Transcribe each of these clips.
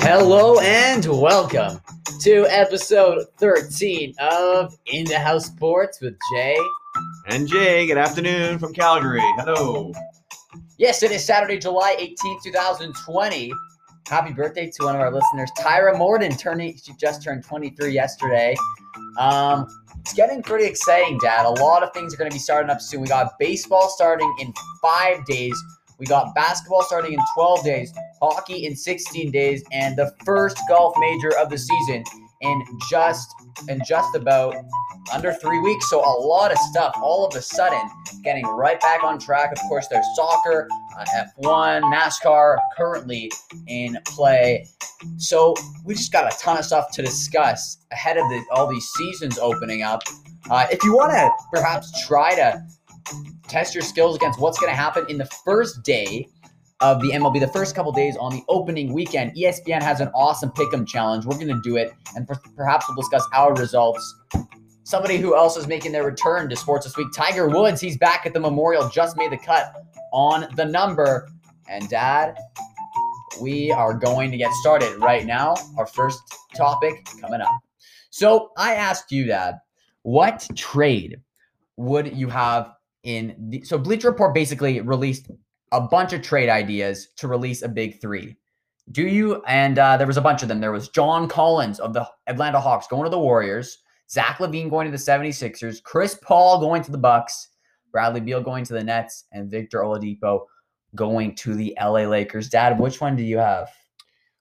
Hello and welcome to episode 13 of In the House Sports with Jay. And Jay, good afternoon from Calgary. Hello. Yes, it is Saturday, July 18th, 2020. Happy birthday to one of our listeners, Tyra Morden, turning she just turned 23 yesterday. Um, it's getting pretty exciting, Dad. A lot of things are going to be starting up soon. We got baseball starting in five days. We got basketball starting in 12 days, hockey in 16 days, and the first golf major of the season in just in just about under three weeks. So a lot of stuff all of a sudden getting right back on track. Of course, there's soccer, uh, F1, NASCAR currently in play. So we just got a ton of stuff to discuss ahead of the, all these seasons opening up. Uh, if you want to perhaps try to test your skills against what's going to happen in the first day of the MLB, the first couple days on the opening weekend, ESPN has an awesome pick'em challenge. We're going to do it, and per- perhaps we'll discuss our results. Somebody who else is making their return to sports this week, Tiger Woods. He's back at the Memorial, just made the cut on the number. And Dad, we are going to get started right now. Our first topic coming up. So I asked you, Dad, what trade would you have in the so Bleacher Report basically released a bunch of trade ideas to release a big three. Do you? And uh, there was a bunch of them. There was John Collins of the Atlanta Hawks going to the Warriors, Zach LaVine going to the 76ers, Chris Paul going to the Bucks, Bradley Beal going to the Nets, and Victor Oladipo going to the LA Lakers. Dad, which one do you have?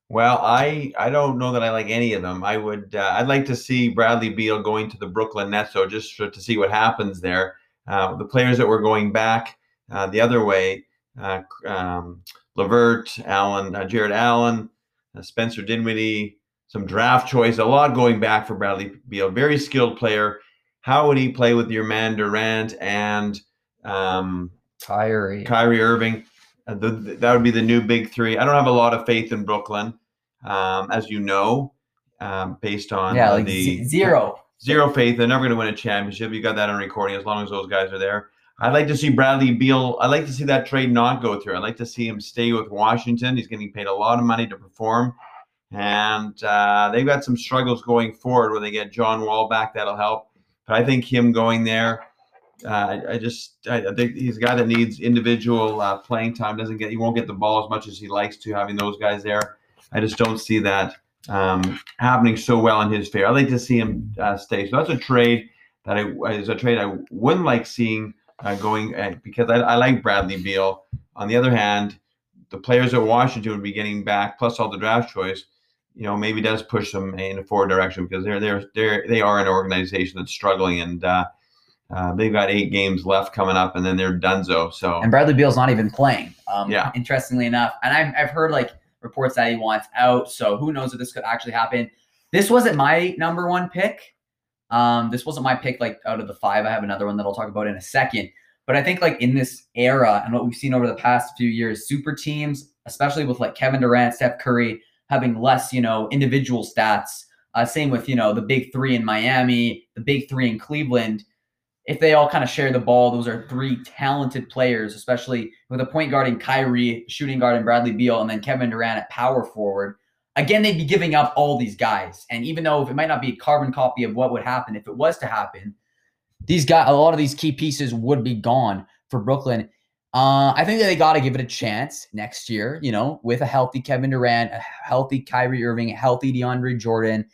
Well, I I don't know that I like any of them. I would uh, I'd like to see Bradley Beal going to the Brooklyn Nets, so just for, to see what happens there. Uh, the players that were going back uh, the other way, uh, um, Allen, uh, Jarrett Allen, uh, Spencer Dinwiddie, some draft choice, a lot going back for Bradley Beal. Very skilled player. How would he play with your man Durant and um, Kyrie. Kyrie Irving? Uh, the, that would be the new big three. I don't have a lot of faith in Brooklyn, um, as you know, um, based on Yeah, uh, like the z- zero. zero faith. They're never going to win a championship. You got that on recording as long as those guys are there. I'd like to see Bradley Beal. I'd like to see that trade not go through. I'd like to see him stay with Washington. He's getting paid a lot of money to perform. And uh, they've got some struggles going forward when they get John Wall back. That'll help. But I think him going there, uh, I, I just I, I think he's a guy that needs individual uh, playing time. Doesn't get he won't get the ball as much as he likes to having those guys there. I just don't see that um, happening so well in his favor. I'd like to see him uh, stay. So that's a trade that I is a trade I wouldn't like seeing uh, going uh, because I, I like Bradley Beal. On the other hand, the players at Washington would be getting back plus all the draft choice. You know, maybe does push them in a forward direction because they're they're they're they are an organization that's struggling and uh, uh, they've got eight games left coming up and then they're donezo. So And Bradley Beal's not even playing. Um, Yeah. Interestingly enough, and I've, I've heard like reports that he wants out. So who knows if this could actually happen. This wasn't my number one pick. Um, this wasn't my pick. Like out of the five, I have another one that I'll talk about in a second. But I think like in this era and what we've seen over the past few years, super teams, especially with like Kevin Durant, Steph Curry having less, you know, individual stats. Uh, same with you know the big three in Miami, the big three in Cleveland if they all kind of share the ball, those are three talented players, especially with a point guard in Kyrie, shooting guard in Bradley Beal, and then Kevin Durant at power forward. Again, they'd be giving up all these guys. And even though it might not be a carbon copy of what would happen if it was to happen, these guys, a lot of these key pieces would be gone for Brooklyn. Uh, I think that they got to give it a chance next year, you know, with a healthy Kevin Durant, a healthy Kyrie Irving, a healthy DeAndre Jordan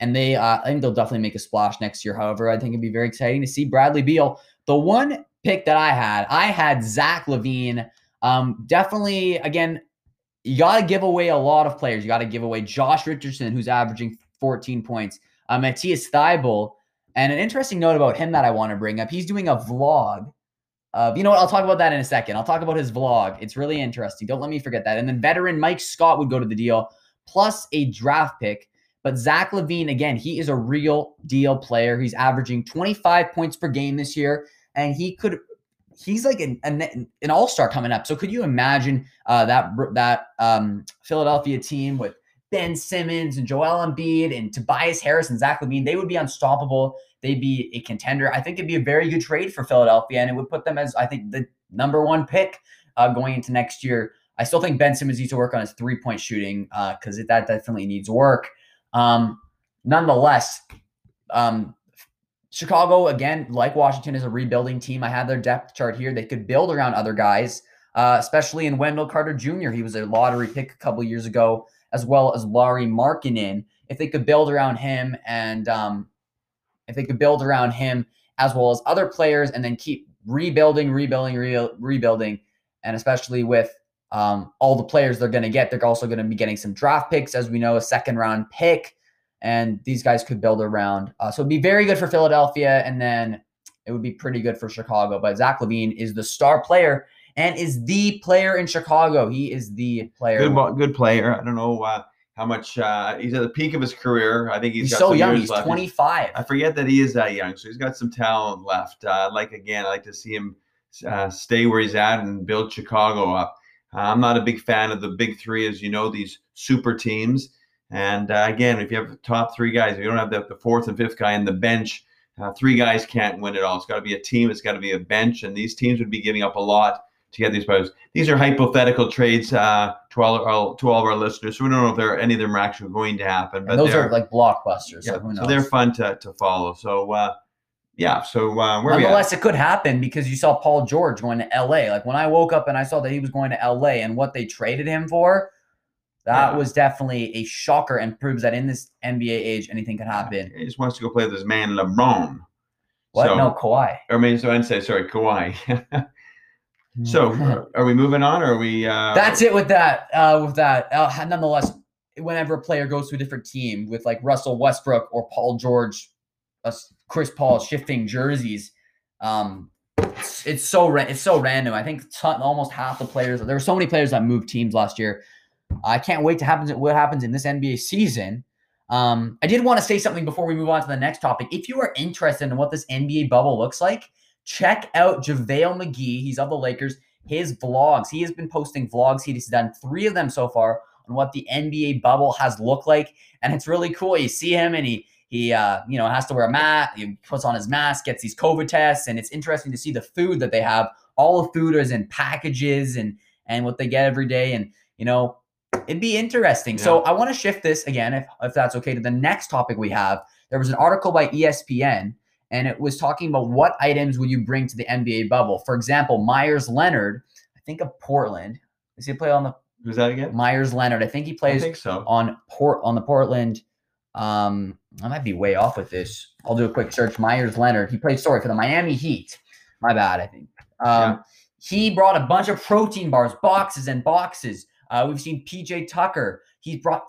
and they uh, I think they'll definitely make a splash next year. However, I think it'd be very exciting to see Bradley Beal. The one pick that I had, I had Zach LaVine. Um, definitely, again, you got to give away a lot of players. You got to give away Josh Richardson, who's averaging 14 points, uh, Matisse Thybulle, and an interesting note about him that I want to bring up. He's doing a vlog. Of, you know what? I'll talk about that in a second. I'll talk about his vlog. It's really interesting. Don't let me forget that. And then veteran Mike Scott would go to the deal, plus a draft pick. But Zach LaVine, again, he is a real deal player. He's averaging 25 points per game this year, and he could. He's like an an, an all star coming up. So could you imagine uh, that that um, Philadelphia team with Ben Simmons and Joel Embiid and Tobias Harris and Zach LaVine, they would be unstoppable. They'd be a contender. I think it'd be a very good trade for Philadelphia, and it would put them as I think the number one pick uh, going into next year. I still think Ben Simmons needs to work on his three point shooting because uh, that definitely needs work. Um, nonetheless, um, Chicago, again, like Washington, is a rebuilding team. I have their depth chart here. They could build around other guys, uh, especially in Wendell Carter Jr. He was a lottery pick a couple years ago, as well as Lauri Markkanen. If they could build around him and um, if they could build around him as well as other players and then keep rebuilding, rebuilding, re- rebuilding, and especially with um, all the players they're going to get, they're also going to be getting some draft picks, as we know, a second round pick and these guys could build around. Uh, so it'd be very good for Philadelphia, and then it would be pretty good for Chicago. But Zach LaVine is the star player and is the player in Chicago. He is the player. Good, good player. I don't know uh, how much uh, he's at the peak of his career. I think he's, he's so young. He's left. 25. I forget that he is that young, so he's got some talent left. Uh, like again, I like to see him uh, stay where he's at and build Chicago up. Uh, I'm not a big fan of the big three, as you know, these super teams. And uh, again, if you have the top three guys, if you don't have the, the fourth and fifth guy in the bench, uh, three guys can't win it all. It's got to be a team. It's got to be a bench, and these teams would be giving up a lot to get these players. These are hypothetical trades uh, to all, all, to all of our listeners. So we don't know if there are any of them are actually going to happen. But and those are like blockbusters. Yeah, so, so, they're fun to, to follow. So uh, yeah. So uh, where nonetheless, it could happen because you saw Paul George going to L.A. Like when I woke up and I saw that he was going to L.A. and what they traded him for that yeah. was definitely a shocker and proves that in this NBA age, anything can happen. He just wants to go play with his man LeBron. What? So, no, Kawhi. I mean, so I'd say sorry, Kawhi. so, are we moving on, or are we? Uh, That's it with that. Uh, with that, uh, nonetheless, whenever a player goes to a different team with like Russell Westbrook or Paul George, uh, Chris Paul shifting jerseys, um, it's, it's so ra- it's so random. I think t- almost half the players. There were so many players that moved teams last year I can't wait to happen what happens in this NBA season. Um, I did want to say something before we move on to the next topic. If you are interested in what this NBA bubble looks like, check out JaVale McGee. He's of the Lakers. His vlogs. He has been posting vlogs. He's done three of them so far on what the NBA bubble has looked like, and it's really cool. You see him, and he he uh, you know has to wear a mask. He puts on his mask, gets these COVID tests, and it's interesting to see the food that they have. All the food is in packages and and what they get every day, and you know it'd be interesting. Yeah. So I want to shift this again, if, if that's okay, to the next topic we have. There was an article by ESPN, and it was talking about what items would you bring to the NBA bubble. For example, Meyers Leonard, I think of Portland. Does he play on the? Who's that again? Meyers Leonard. I think he plays. Think so. On port on the Portland. Um, I might be way off with this. I'll do a quick search. Meyers Leonard. He played sorry for the Miami Heat. My bad. I think. Um, yeah. he brought a bunch of protein bars, boxes and boxes uh, we've seen PJ Tucker. He's brought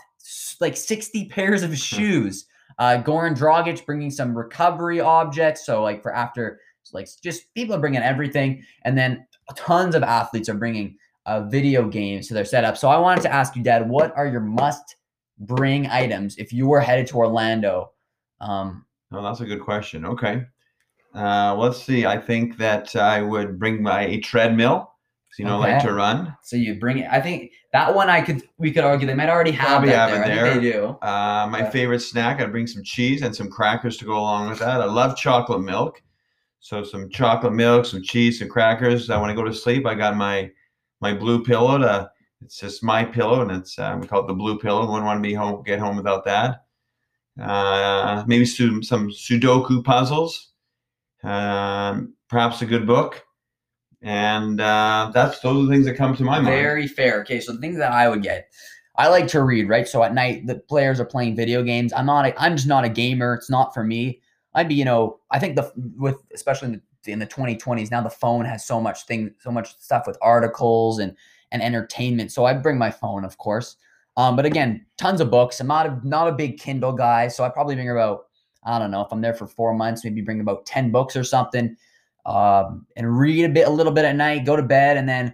like 60 pairs of hmm. shoes. Uh, Goran Dragic bringing some recovery objects. So, like, for after, like, just people are bringing everything. And then tons of athletes are bringing uh, video games to their setup. So, I wanted to ask you, Dad, what are your must bring items if you were headed to Orlando? Um, oh, that's a good question. Okay. Uh, let's see. I think that I would bring my treadmill you know, okay. like to run. So you bring it. I think that one I could we could argue they might already have Probably that have there. It there. they do. Uh, my favorite snack, I'd bring some cheese and some crackers to go along with that. I love chocolate milk. So some chocolate milk, some cheese, some crackers. Uh, when I go to sleep, I got my my blue pillow to it's just my pillow and it's uh, we call it the blue pillow. Wouldn't want to be home get home without that. Uh, maybe some some Sudoku puzzles. Um, perhaps a good book and uh, that's those are the things that come to my mind. Very fair. Okay, so the things that I would get, I like to read. Right, so at night the players are playing video games. I'm not. A, I'm just not a gamer. It's not for me. I'd be, you know, I think the with especially in the, in the 2020s now the phone has so much thing, so much stuff with articles and and entertainment. So I'd bring my phone, of course. Um, but again, tons of books. I'm not a not a big Kindle guy, so I probably bring about I don't know if I'm there for four months, maybe bring about ten books or something um, and read a bit, a little bit at night, go to bed, and then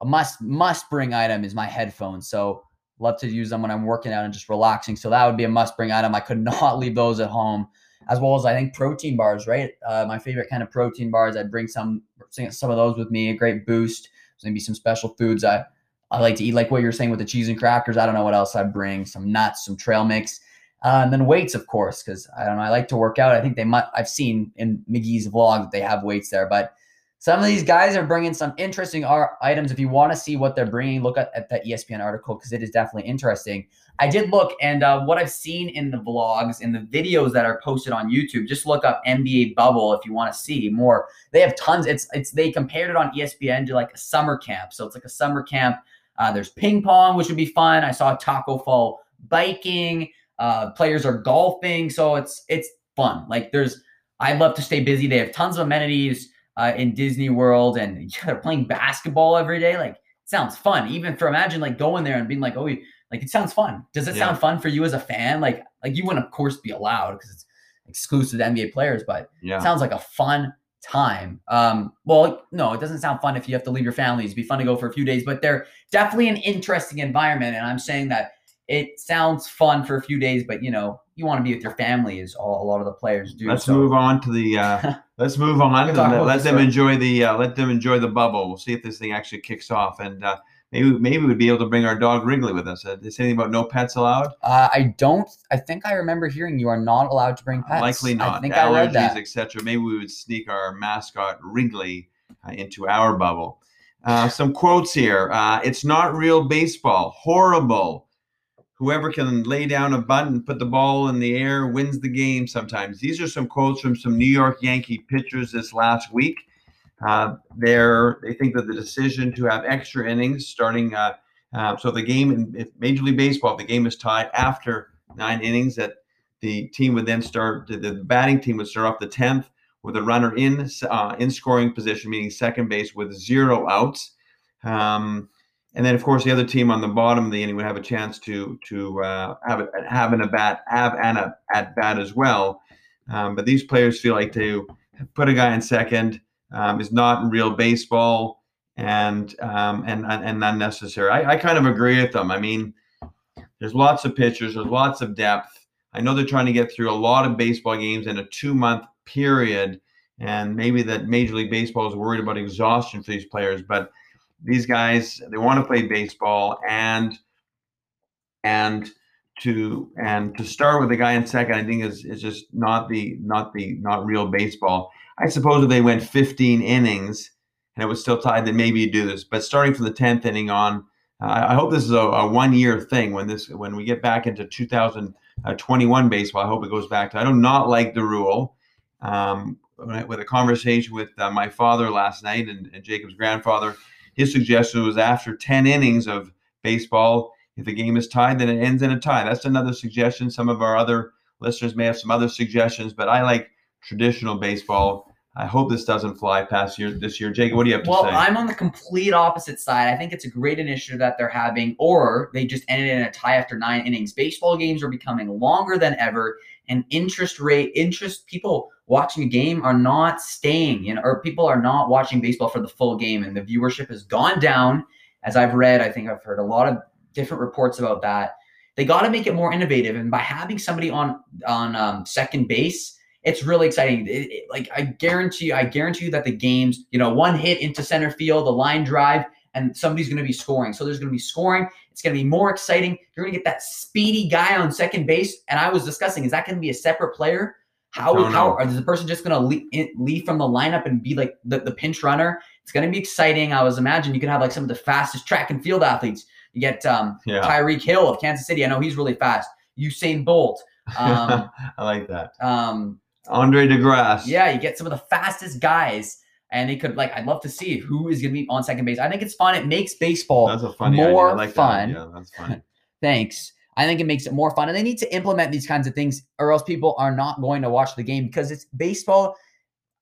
a must must bring item is my headphones. So love to use them when I'm working out and just relaxing. So that would be a must bring item. I could not leave those at home, as well as I think protein bars. Right, uh, my favorite kind of protein bars. I'd bring some some of those with me. A great boost. There's maybe some special foods I I like to eat like what you're saying with the cheese and crackers. I don't know what else I bring. Some nuts, some trail mix. Uh, and then weights, of course, because I don't know. I like to work out. I think they might. I've seen in McGee's vlog that they have weights there, but some of these guys are bringing some interesting items. If you want to see what they're bringing, look at, at that ESPN article because it is definitely interesting. I did look, and uh, what I've seen in the vlogs, in the videos that are posted on YouTube, just look up NBA bubble if you want to see more. They have tons. It's it's they compared it on ESPN to like a summer camp, so it's like a summer camp. Uh, there's ping pong, which would be fun. I saw Tacko Fall biking. Uh, players are golfing, so it's it's fun. Like there's, I love to stay busy. They have tons of amenities uh, in Disney World, and yeah, they're playing basketball every day. Like, sounds fun. Even for imagine like going there and being like, oh, like it sounds fun. Does it Yeah. sound fun for you as a fan? Like, like you wouldn't of course be allowed because it's exclusive to NBA players, but Yeah. it sounds like a fun time. Um, well, no, it doesn't sound fun if you have to leave your families. It'd be fun to go for a few days, but they're definitely an interesting environment. And I'm saying that it sounds fun for a few days, but you know, you want to be with your family, is all a lot of the players do. Let's So- move on to the. Uh, let's move on. let, let them story. enjoy the. Uh, let them enjoy the bubble. We'll see if this thing actually kicks off, and uh, maybe maybe we'd be able to bring our dog Wrigley with us. Uh, say anything about no pets allowed? Uh, I don't. I think I remember hearing you are not allowed to bring pets. Likely not. I think Allergies, I read that. etc. Maybe we would sneak our mascot Wrigley uh, into our bubble. Uh, some quotes here. Uh, it's not real baseball. Horrible. Whoever can lay down a button, put the ball in the air, wins the game sometimes. These are some quotes from some New York Yankee pitchers this last week. Uh, they think that the decision to have extra innings starting, uh, uh, so the game in Major League Baseball, the game is tied after nine innings, that the team would then start, the, the batting team would start off the 10th with a runner in uh, in scoring position, meaning second base with zero outs. Um, and then, of course, the other team on the bottom of the inning would have a chance to to uh, have it have an at bat have an a- at bat as well. Um, but these players feel like to put a guy in second um, is not real baseball and um, and and unnecessary. I, I kind of agree with them. I mean, there's lots of pitchers, there's lots of depth. I know they're trying to get through a lot of baseball games in a two month period, and maybe that Major League Baseball is worried about exhaustion for these players, but these guys they want to play baseball and and to and to start with the guy in second i think is is just not the not the not real baseball. I suppose if they went 15 innings and it was still tied then maybe you do this. But starting from the 10th inning on uh, i hope this is a, a one year thing when this when we get back into 2021 baseball i hope it goes back to i do not like the rule. Um, with a conversation with uh, my father last night and, and jacob's grandfather his suggestion was after 10 innings of baseball, if the game is tied, then it ends in a tie. That's another suggestion. Some of our other listeners may have some other suggestions, but I like traditional baseball. I hope this doesn't fly past year this year. Jacob, what do you have to Well, say? Well, I'm on the complete opposite side. I think it's a great initiative that they're having, or they just ended in a tie after nine innings. Baseball games are becoming longer than ever, and interest rate interest people watching a game are not staying, you know, or people are not watching baseball for the full game, and the viewership has gone down. As I've read, I think I've heard a lot of different reports about that. They got to make it more innovative, and by having somebody on on um, second base, it's really exciting. It- it- like I guarantee I guarantee you that the games, you know, one hit into center field, a line drive, and somebody's going to be scoring. So there's going to be scoring. It's going to be more exciting. You're going to get that speedy guy on second base. And I was discussing, is that going to be a separate player? How how is the person just going to leave, from the lineup and be like the, the pinch runner? It's going to be exciting. I was imagining you could have like some of the fastest track and field athletes. You get um, yeah, Tyreek Hill of Kansas City. I know he's really fast. Usain Bolt. Um, I like that. um, Andre De Grasse. yeah, you get some of the fastest guys, and they could like. I'd love to see who is going to be on second base. I think it's fun. It makes baseball that's a funny idea. I more like fun. Yeah, that's funny. Thanks. I think it makes it more fun, and they need to implement these kinds of things, or else people are not going to watch the game because it's baseball.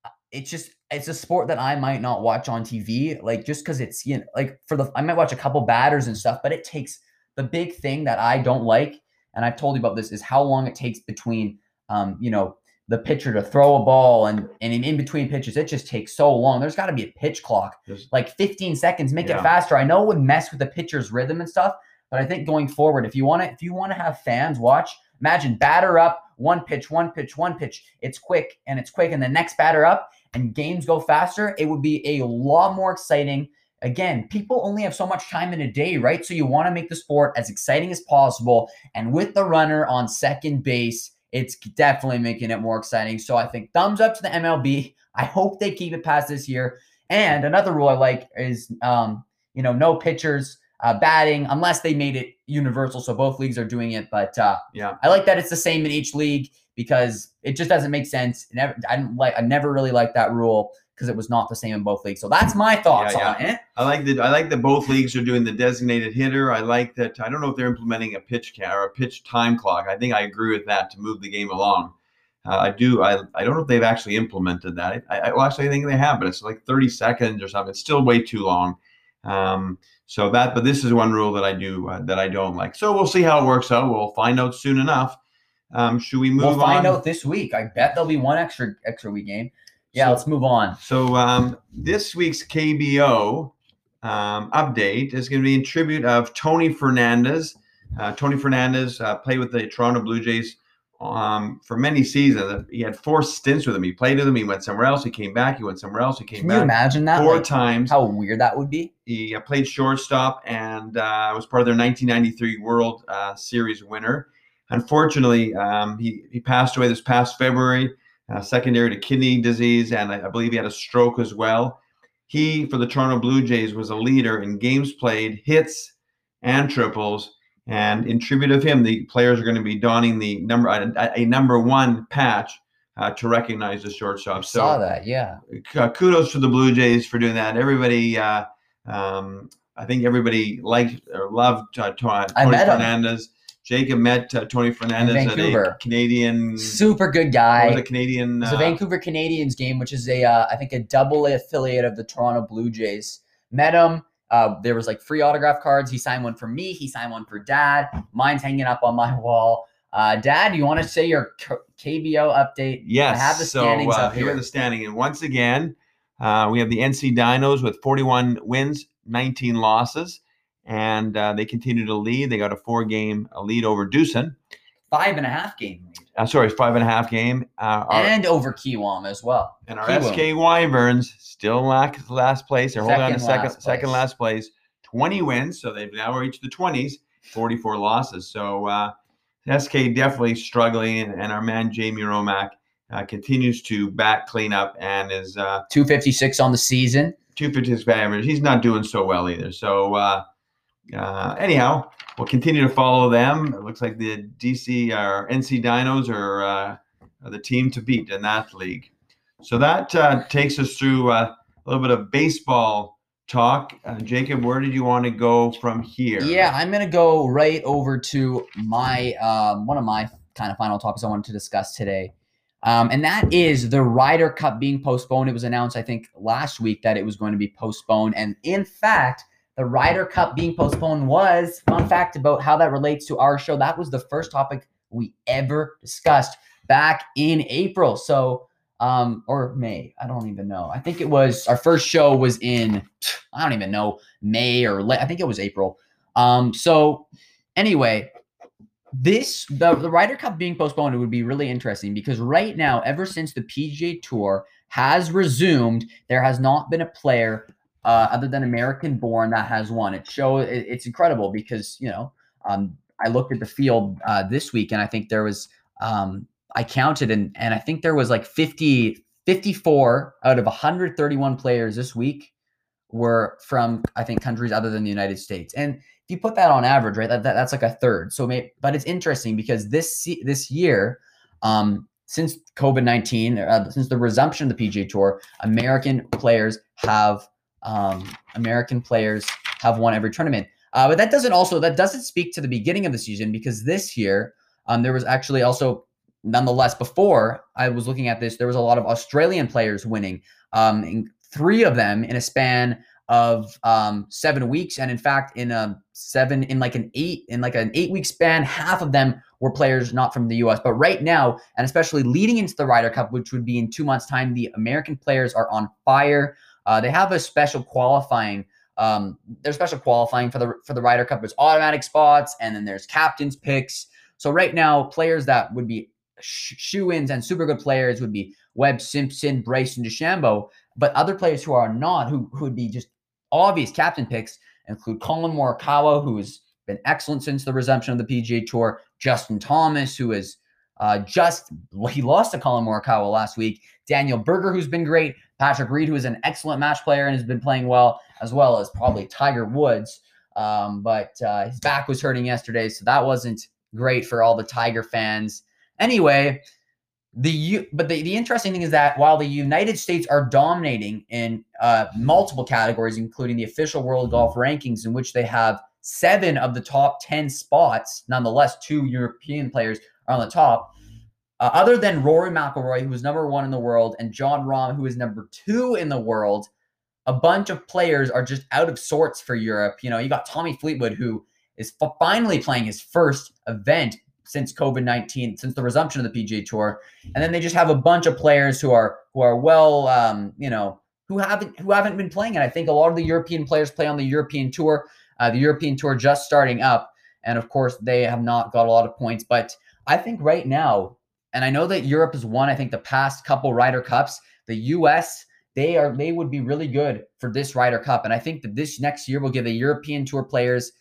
uh, It's just it's a sport that I might not watch on TV, like just because it's you know like for the I might watch a couple batters and stuff, but it takes the big thing that I don't like, and I've told you about this is how long it takes between um you know the pitcher to throw a ball and and in, in between pitches it just takes so long. There's got to be a pitch clock Just- like 15 seconds make Yeah. it faster i know it would mess with the pitcher's rhythm and stuff but i think going forward if you want to if you want to have fans watch imagine batter up one pitch one pitch one pitch it's quick and it's quick and the next batter up and games go faster it would be a lot more exciting again, people only have so much time in a day, right? So you want to make the sport as exciting as possible. And with the runner on second base, it's definitely making it more exciting. So I think thumbs up to the MLB. I hope they keep it past this year. And another rule I like is, um, you know, no pitchers uh, batting unless they made it universal. So both leagues are doing it. But uh, Yeah. I like that it's the same in each league because it just doesn't make sense. It Never, I didn't like. I never really liked that rule because it was not the same in both leagues. So that's my thoughts Yeah, on it. I like that. I like that both leagues are doing the designated hitter. I like that. I don't know if they're implementing a pitch count or a pitch time clock. I think I agree with that to move the game along. Uh, I do. I, I don't know if they've actually implemented that. I, I well, actually I think they have, but it's like 30 seconds or something. It's still way too long. Um, so that, but this is one rule that I do uh, that I don't like. So we'll see how it works out. We'll find out soon enough. Um, should we move We'll find on? out this week. I bet there'll be one extra extra week game. Yeah, So- let's move on. So um, this week's KBO um, update is going to be in tribute of Tony Fernandez. Uh, Tony Fernandez uh, played with the Toronto Blue Jays um, for many seasons. He had four stints with him. He played with him. He went somewhere else. He came back. He went somewhere else. He came Can you back imagine that? four Like, times. how weird that would be. He uh, played shortstop and uh, was part of their 1993 World uh, Series winner. Unfortunately, um, he, he passed away this past February, uh, secondary to kidney disease, and I, I believe he had a stroke as well. He, for the Toronto Blue Jays, was a leader in games played, hits, and triples. And in tribute of him, the players are going to be donning the number a, a number one patch uh, to recognize the shortstop. saw So that. Yeah. uh, kudos to the Blue Jays for doing that. Everybody, uh, um, I think everybody liked or loved uh, Tony met him. Fernandez. Jacob met uh, Tony Fernandez at a. Canadian. Super good guy. was a Canadian? It's a Vancouver Canadians game, which is a uh, I think a double affiliate of the Toronto Blue Jays. Met him. Uh, there was like free autograph cards. He signed one for me. He signed one for Dad. Mine's hanging up on my wall. Uh, Dad, you want to say your KBO update? Yes. I have the so uh, up here here. are the standing, and once again, uh, we have the NC Dinos with 41 wins, 19 losses, and uh, they continue to lead. They got a four-game lead over Doosan. Five and a half game lead, I'm sorry, five and a half game. Uh, our, and over Kiwoom as well. And our. SK Wyverns still lack last place. They're holding on to Second second, last second place. last place. 20 wins, so they've now reached the 20s, 44 losses. So uh, SK definitely struggling, and, and our man Jamie Romak uh, continues to back clean up and is uh, 256 on the season. 256 average. He's not doing so well either. So uh, anyhow, we'll continue to follow them. It looks like the DC or NC Dinos are, uh, are the team to beat in that league. So that uh, takes us through uh, a little bit of baseball talk. Uh, Jacob, where did you want to go from here? Yeah, I'm gonna go right over to my um, one of my kind of final topics I wanted to discuss today, um, and that is the Ryder Cup being postponed. It was announced, I think, last week that it was going to be postponed, and in fact, the Ryder Cup being postponed was fun fact about how that relates to our show. That was the first topic we ever discussed back in April. So. Um, or May, I don't even know. I think it was our first show was in, I don't even know, May or late. I think it was April. Um, so anyway, this the the Ryder Cup being postponed would be really interesting because right now, ever since the PGA Tour has resumed, there has not been a player uh, other than American born that has won. It show it, it's incredible because you know um, I looked at the field uh, this week and I think there was um, I counted and and I think there was like 50 54 out of 131 players this week were from I think countries other than the United States. And if you put that on average, right, that, that that's like a third. So, may, but it's interesting because this this year, um, since COVID nineteen, uh, since the resumption of the PGA Tour, American players have um, American players have won every tournament. Uh, but that doesn't also that doesn't speak to the beginning of the season because this year um, there was actually also nonetheless before I was looking at this there was a lot of Australian players winning. Um, three of them in a span of um, seven weeks, and in fact, in a seven in like an eight in like an eight week span, half of them were players not from the U.S. But right now, and especially leading into the Ryder Cup, which would be in two months' time, the American players are on fire. Uh, they have a special qualifying. Um, there's special qualifying for the for the Ryder Cup. There's automatic spots, and then there's captains picks. So right now, players that would be sh- shoe-ins and super good players would be Webb Simpson, Bryson DeChambeau. But other players who are not, who, who would be just obvious captain picks include Collin Morikawa, who's been excellent since the resumption of the PGA Tour, Justin Thomas, who is uh, just he lost to Collin Morikawa last week. Daniel Berger, who's been great. Patrick Reed, who is an excellent match player and has been playing well, as well as probably Tiger Woods. Um, but uh, his back was hurting yesterday, so that wasn't great for all the Tiger fans. Anyway, the but the, the interesting thing is that while the United States are dominating in uh, multiple categories, including the official world golf rankings, in which they have seven of the top 10 spots, nonetheless, two European players are on the top. Uh, other than Rory McIlroy, who is number one in the world, and Jon Rahm, who is number two in the world, a bunch of players are just out of sorts for Europe. You know, you got Tommy Fleetwood, who is finally playing his first event since COVID nineteen, since the resumption of the PGA Tour, and then they just have a bunch of players who are who are well, um, you know, who haven't who haven't been playing. And I think a lot of the European players play on the European Tour. Uh, the European Tour just starting up, and of course they have not got a lot of points. But I think right now, and I know that Europe has won. I think the past couple Ryder Cups. The U.S. They are they would be really good for this Ryder Cup, and I think that this next year will give the European Tour players,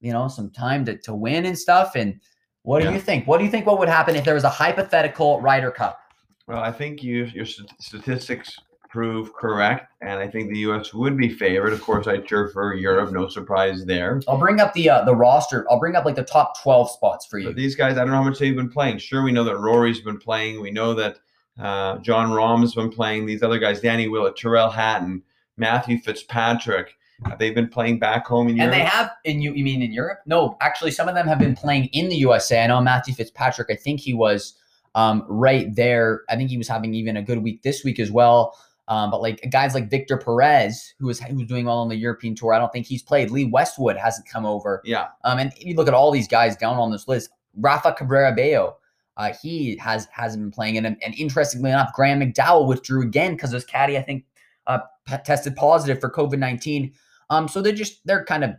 you know, some time to to win and stuff. And what do you think? What do you think? What would happen if there was a hypothetical Ryder Cup? Well, I think you, your statistics prove correct, and I think the U.S. would be favored. Of course, I cheer for Europe. No surprise there. I'll bring up the uh, the roster. I'll bring up like the top twelve spots for you. But these guys, I don't know how much they've been playing. Sure, we know that Rory's been playing. We know that uh, Jon Rahm's been playing. These other guys, Danny Willett, Tyrrell Hatton, Matthew Fitzpatrick, uh, they've been playing back home in Europe. And they have in you you mean in Europe? No, actually some of them have been playing in the USA. I know Matthew Fitzpatrick, I think he was um, right there. I think he was having even a good week this week as well. Um, but like guys like Victor Perez, who was who doing well on the European tour, I don't think he's played. Lee Westwood hasn't come over. yeah, Um, and you look at all these guys down on this list, Rafa Cabrera Bello, uh, he has hasn't been playing. And, and interestingly enough, Graham McDowell withdrew again because his caddy, I think, uh, tested positive for COVID nineteen. Um, so they're just they're kind of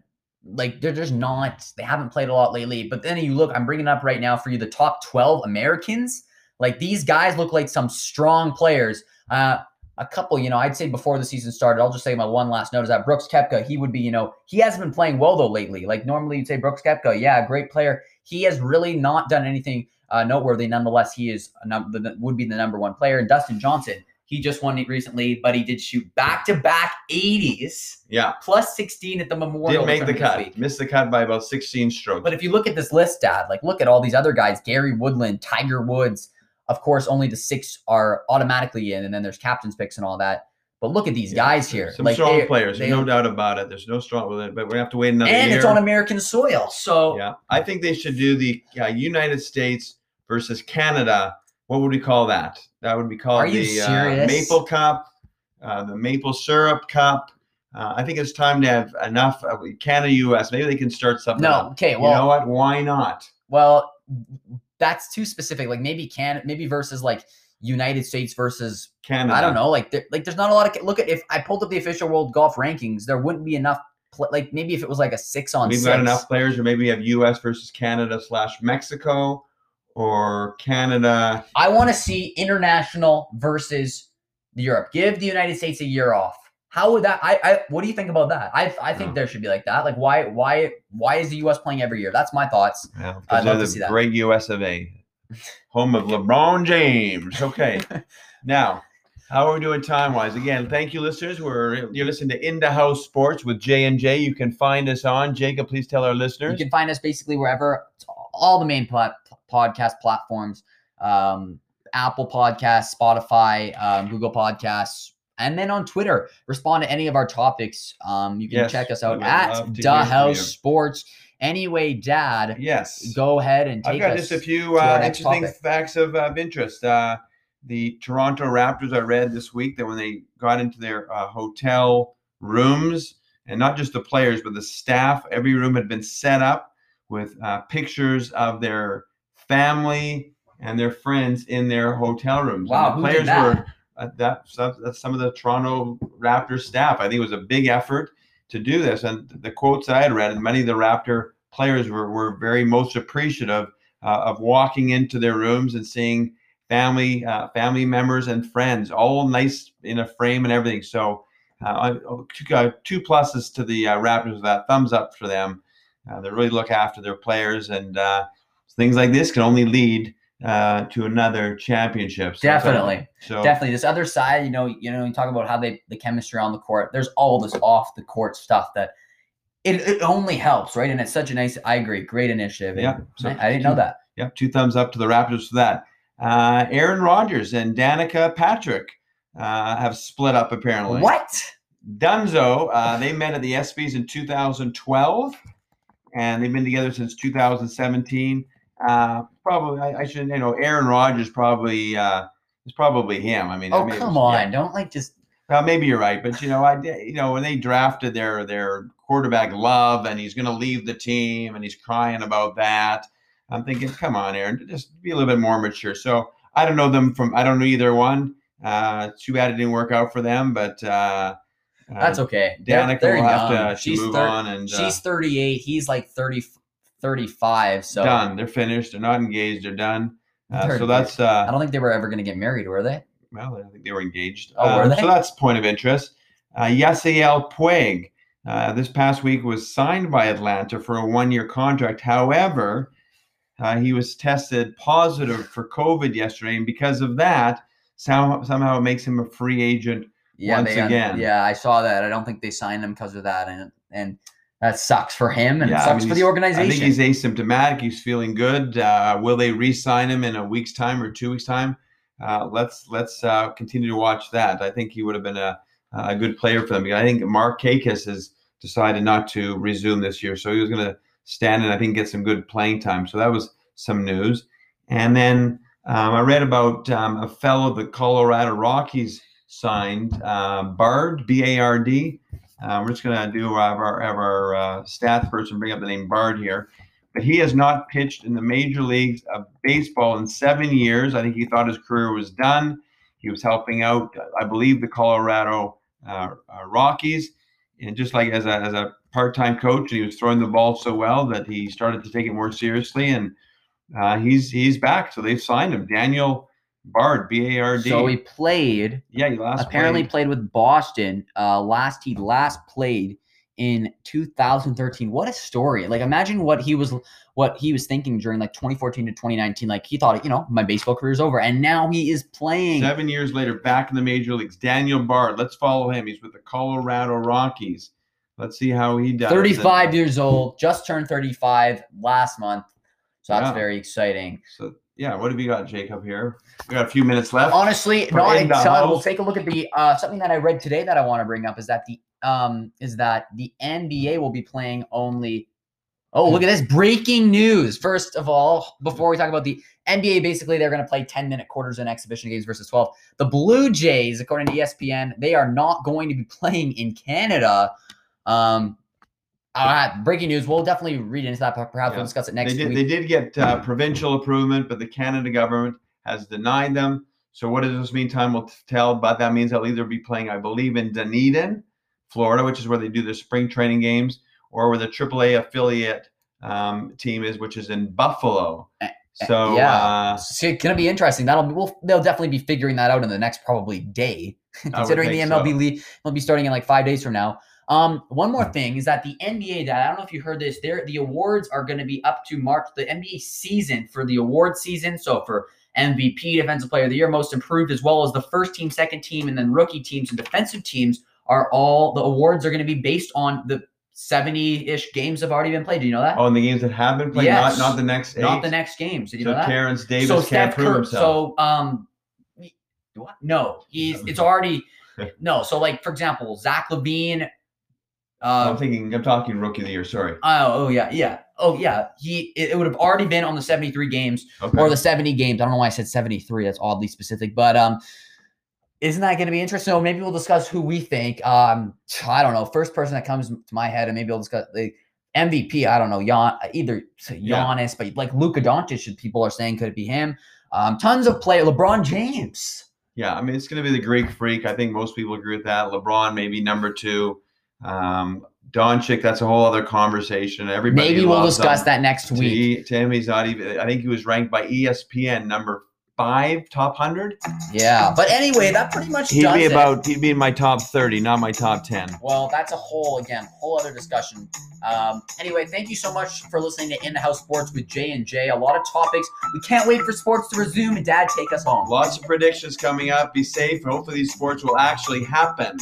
like they're just not they haven't played a lot lately. But then you look, I'm bringing up right now for you the top twelve Americans. Like these guys look like some strong players. Uh, a couple, you know, I'd say before the season started, I'll just say my one last note is that Brooks Koepka, he would be, you know, he hasn't been playing well though lately. Like normally you'd say Brooks Koepka, yeah, great player. He has really not done anything uh, noteworthy. Nonetheless, he is num- the, would be the number one player. And Dustin Johnson, he just won it recently, but he did shoot back to back 80s yeah. plus 16 at the Memorial. Didn't make the cut. Missed the cut by about 16 strokes. But if you look at this list, Dad, like look at all these other guys: Gary Woodland, Tiger Woods. Of course, only the six are automatically in, and then there's captain's picks and all that. But look at these Yeah, guys here. Some like strong players. they- no doubt about it. There's no strong with it, but we have to wait another and year. it's on American soil. So Yeah, I think they should do the uh, United States versus Canada. What would we call that? That would be called Are the uh. Maple Cup, uh, the Maple Syrup Cup. Uh, I think it's time to have enough of Canada, U.S. Maybe they can start something. no, up. okay, you know what? Why not? well, that's too specific. Like maybe can maybe versus like United States versus Canada. I don't know. Like there, like there's not a lot of look at if I pulled up the official world golf rankings, there wouldn't be enough. Like maybe if it was like a six on We've got enough players, or maybe we have U.S. versus Canada slash Mexico, or Canada. I want to see international versus Europe. Give the United States a year off. How would that? I, I what do you think about that? I, I think No. there should be like that. Like why why why is the U.S. playing every year? That's my thoughts. Well, I'd love to see that. great U.S. of A. home of LeBron James. Okay. now, how are we doing time wise? Again, thank you, listeners. We're you're listening to In the House Sports with J and J. You can find us on Jacob. Please tell our listeners. You can find us basically wherever all the main plat- podcast platforms, um, Apple Podcasts, Spotify, um, Google Podcasts. And then on Twitter, respond to any of our topics. Um, you can Yes, check us out at Da House. Sports. Anyway, Dad, yes. go ahead and I've got us. just a few uh, interesting topic. facts of, of interest. Uh, the Toronto Raptors, I read this week that when they got into their uh, hotel rooms, and not just the players, but the staff, every room had been set up with uh, pictures of their family and their friends in their hotel rooms. And Wow, the who players were uh, that, some, of the Toronto Raptors staff. I think it was a big effort to do this. And the quotes that I had read, and many of the Raptor players were, were very most appreciative uh, of walking into their rooms and seeing family uh, family members and friends all nice in a frame and everything. So uh, two, uh, two pluses to the uh, Raptors that. Thumbs up for them. They really look after their players, and things like this can only lead uh, to another championship. So, Definitely. So Definitely. This other side, you know, you know, you talk about how they the chemistry on the court. There's all this off the court stuff that it, it only helps, right? And it's such a nice. I agree. Great initiative. Yeah, so I, I didn't know that. Yep, two thumbs up to the Raptors for that. Uh, Aaron Rodgers and Danica Patrick uh, have split up apparently. What? Dunzo, uh, they met at the ESPYS in 2012, and they've been together since 2017. Uh, probably, I, I should, you know, Aaron Rodgers probably uh, is probably him. I mean, I Oh mean, come on! yeah. Don't like just. Well, maybe you're right, but you know, I you know when they drafted their their quarterback Love, and he's going to leave the team, and he's crying about that. I'm thinking, come on, Aaron, just be a little bit more mature. So I don't know them from I don't know either one. Uh, too bad it didn't work out for them, but uh, uh, That's okay. They're- Danica they're will young. to, to She's move thir- on and uh, She's 38. He's like 30, 35. So done. They're finished. They're not engaged. They're done. Uh, They're so that's uh, I don't think they were ever going to get married, were they? Well, I think they were engaged. Oh, were Um, they? So that's point of interest. Uh, Yasiel Puig, uh, this past week was signed by Atlanta for a one-year contract. However, uh, he was tested positive for COVID yesterday, and because of that, somehow, somehow it makes him a free agent. Yeah, Once they, again. Yeah, I saw that. I don't think they signed him because of that, and and that sucks for him and Yeah, it I sucks mean, for the organization. I think he's asymptomatic. He's feeling good. Uh, will they re-sign him in a week's time or two weeks' time? Uh, let's let's uh, continue to watch that. I think he would have been a a good player for them. I think Markakis has decided not to resume this year, so he was going to stand and I think get some good playing time. So that was some news. And then um, I read about um, a fellow the Colorado Rockies signed, uh, Bard B A R D. Uh, we're just going to do have our, have our uh, person bring up the name Bard here. But he has not pitched in the major leagues of baseball in seven years. I think he thought his career was done. He was helping out, I believe, the Colorado uh, uh, Rockies, and just like as a, as a part-time coach, and he was throwing the ball so well that he started to take it more seriously, and uh, he's he's back. So they've signed him, Daniel Bard, B A R D. so he played. yeah, he last apparently played- played with Boston. Uh, last he last played in 2013. What a story! Like imagine what he was what he was thinking during like 2014 to 2019. Like he thought, you know, my baseball career is over, and now he is playing. Seven years later, back in the major leagues. Daniel Bard. Let's follow him. He's with the Colorado Rockies. Let's see how he does. 35 years old, just turned 35 last month. So that's Yeah. very exciting. So yeah, what have you got, Jacob? Here we got a few minutes left. Honestly, For not a in the ton. We'll take a look at the uh, something that I read today that I want to bring up is that the um is that the NBA will be playing only. Oh, look at this breaking news! First of all, before we talk about the NBA, basically they're going to play 10 minute quarters in exhibition games versus 12. The Blue Jays, according to ESPN, they are not going to be playing in Canada. Um, uh, breaking news. We'll definitely read into that. Perhaps Yeah. we'll discuss it next they did, week. They did get uh, provincial approval, but the Canada government has denied them. So what does this mean? Time will tell. But that means they'll either be playing, I believe, in Dunedin, Florida, which is where they do their spring training games, or where the AAA affiliate um, team is, which is in Buffalo. Eh, So yeah. uh, It's gonna be interesting. That'll be we'll, they'll definitely be figuring that out in the next probably day, considering the MLB so. league will be starting in like five days from now. Um, one more thing is that the NBA, Dad, I don't know if you heard this. There, the awards are going to be up to March. The NBA season for the award season, so for MVP, Defensive Player of the Year, Most Improved, as well as the first team, second team, and then rookie teams and defensive teams are all the awards are going to be based on the seventy-ish games have already been played. Do you know that? on the games that have been played, Yes. not not the next eight. Not the next games. Did you so know that? Terence Davis so can't Steph prove Curry. himself. So um, what? No, he's it's already no. So like for example, Zach LaVine. Uh, I'm thinking. I'm talking rookie of the year. Sorry. oh, oh yeah, yeah. Oh yeah. He it, it would have already been on the 73 games Okay. or the 70 games. I don't know why I said 73. That's oddly specific, but um, isn't that going to be interesting? So maybe we'll discuss who we think. Um, I don't know. First person that comes to my head, and maybe we'll discuss the MVP. I don't know. Jan, either say Yeah. Giannis, but like Luka Doncic, people are saying could it be him? Um, tons of play. LeBron James. Yeah, I mean it's going to be the Greek freak. I think most people agree with that. LeBron maybe number two. Um, Doncic, that's a whole other conversation. Everybody Maybe we'll discuss him. that next week. To him, he's not even. I think he was ranked by ESPN number five, top hundred. Yeah, but anyway, that pretty much He'd does be it. about he'd be in my top thirty, not my top ten. Well, that's a whole again, whole other discussion. Um, anyway, thank you so much for listening to In the House Sports with Jay and Jay. A lot of topics. We can't wait for sports to resume. And Dad, take us home. Lots of predictions coming up. Be safe, and hopefully these sports will actually happen.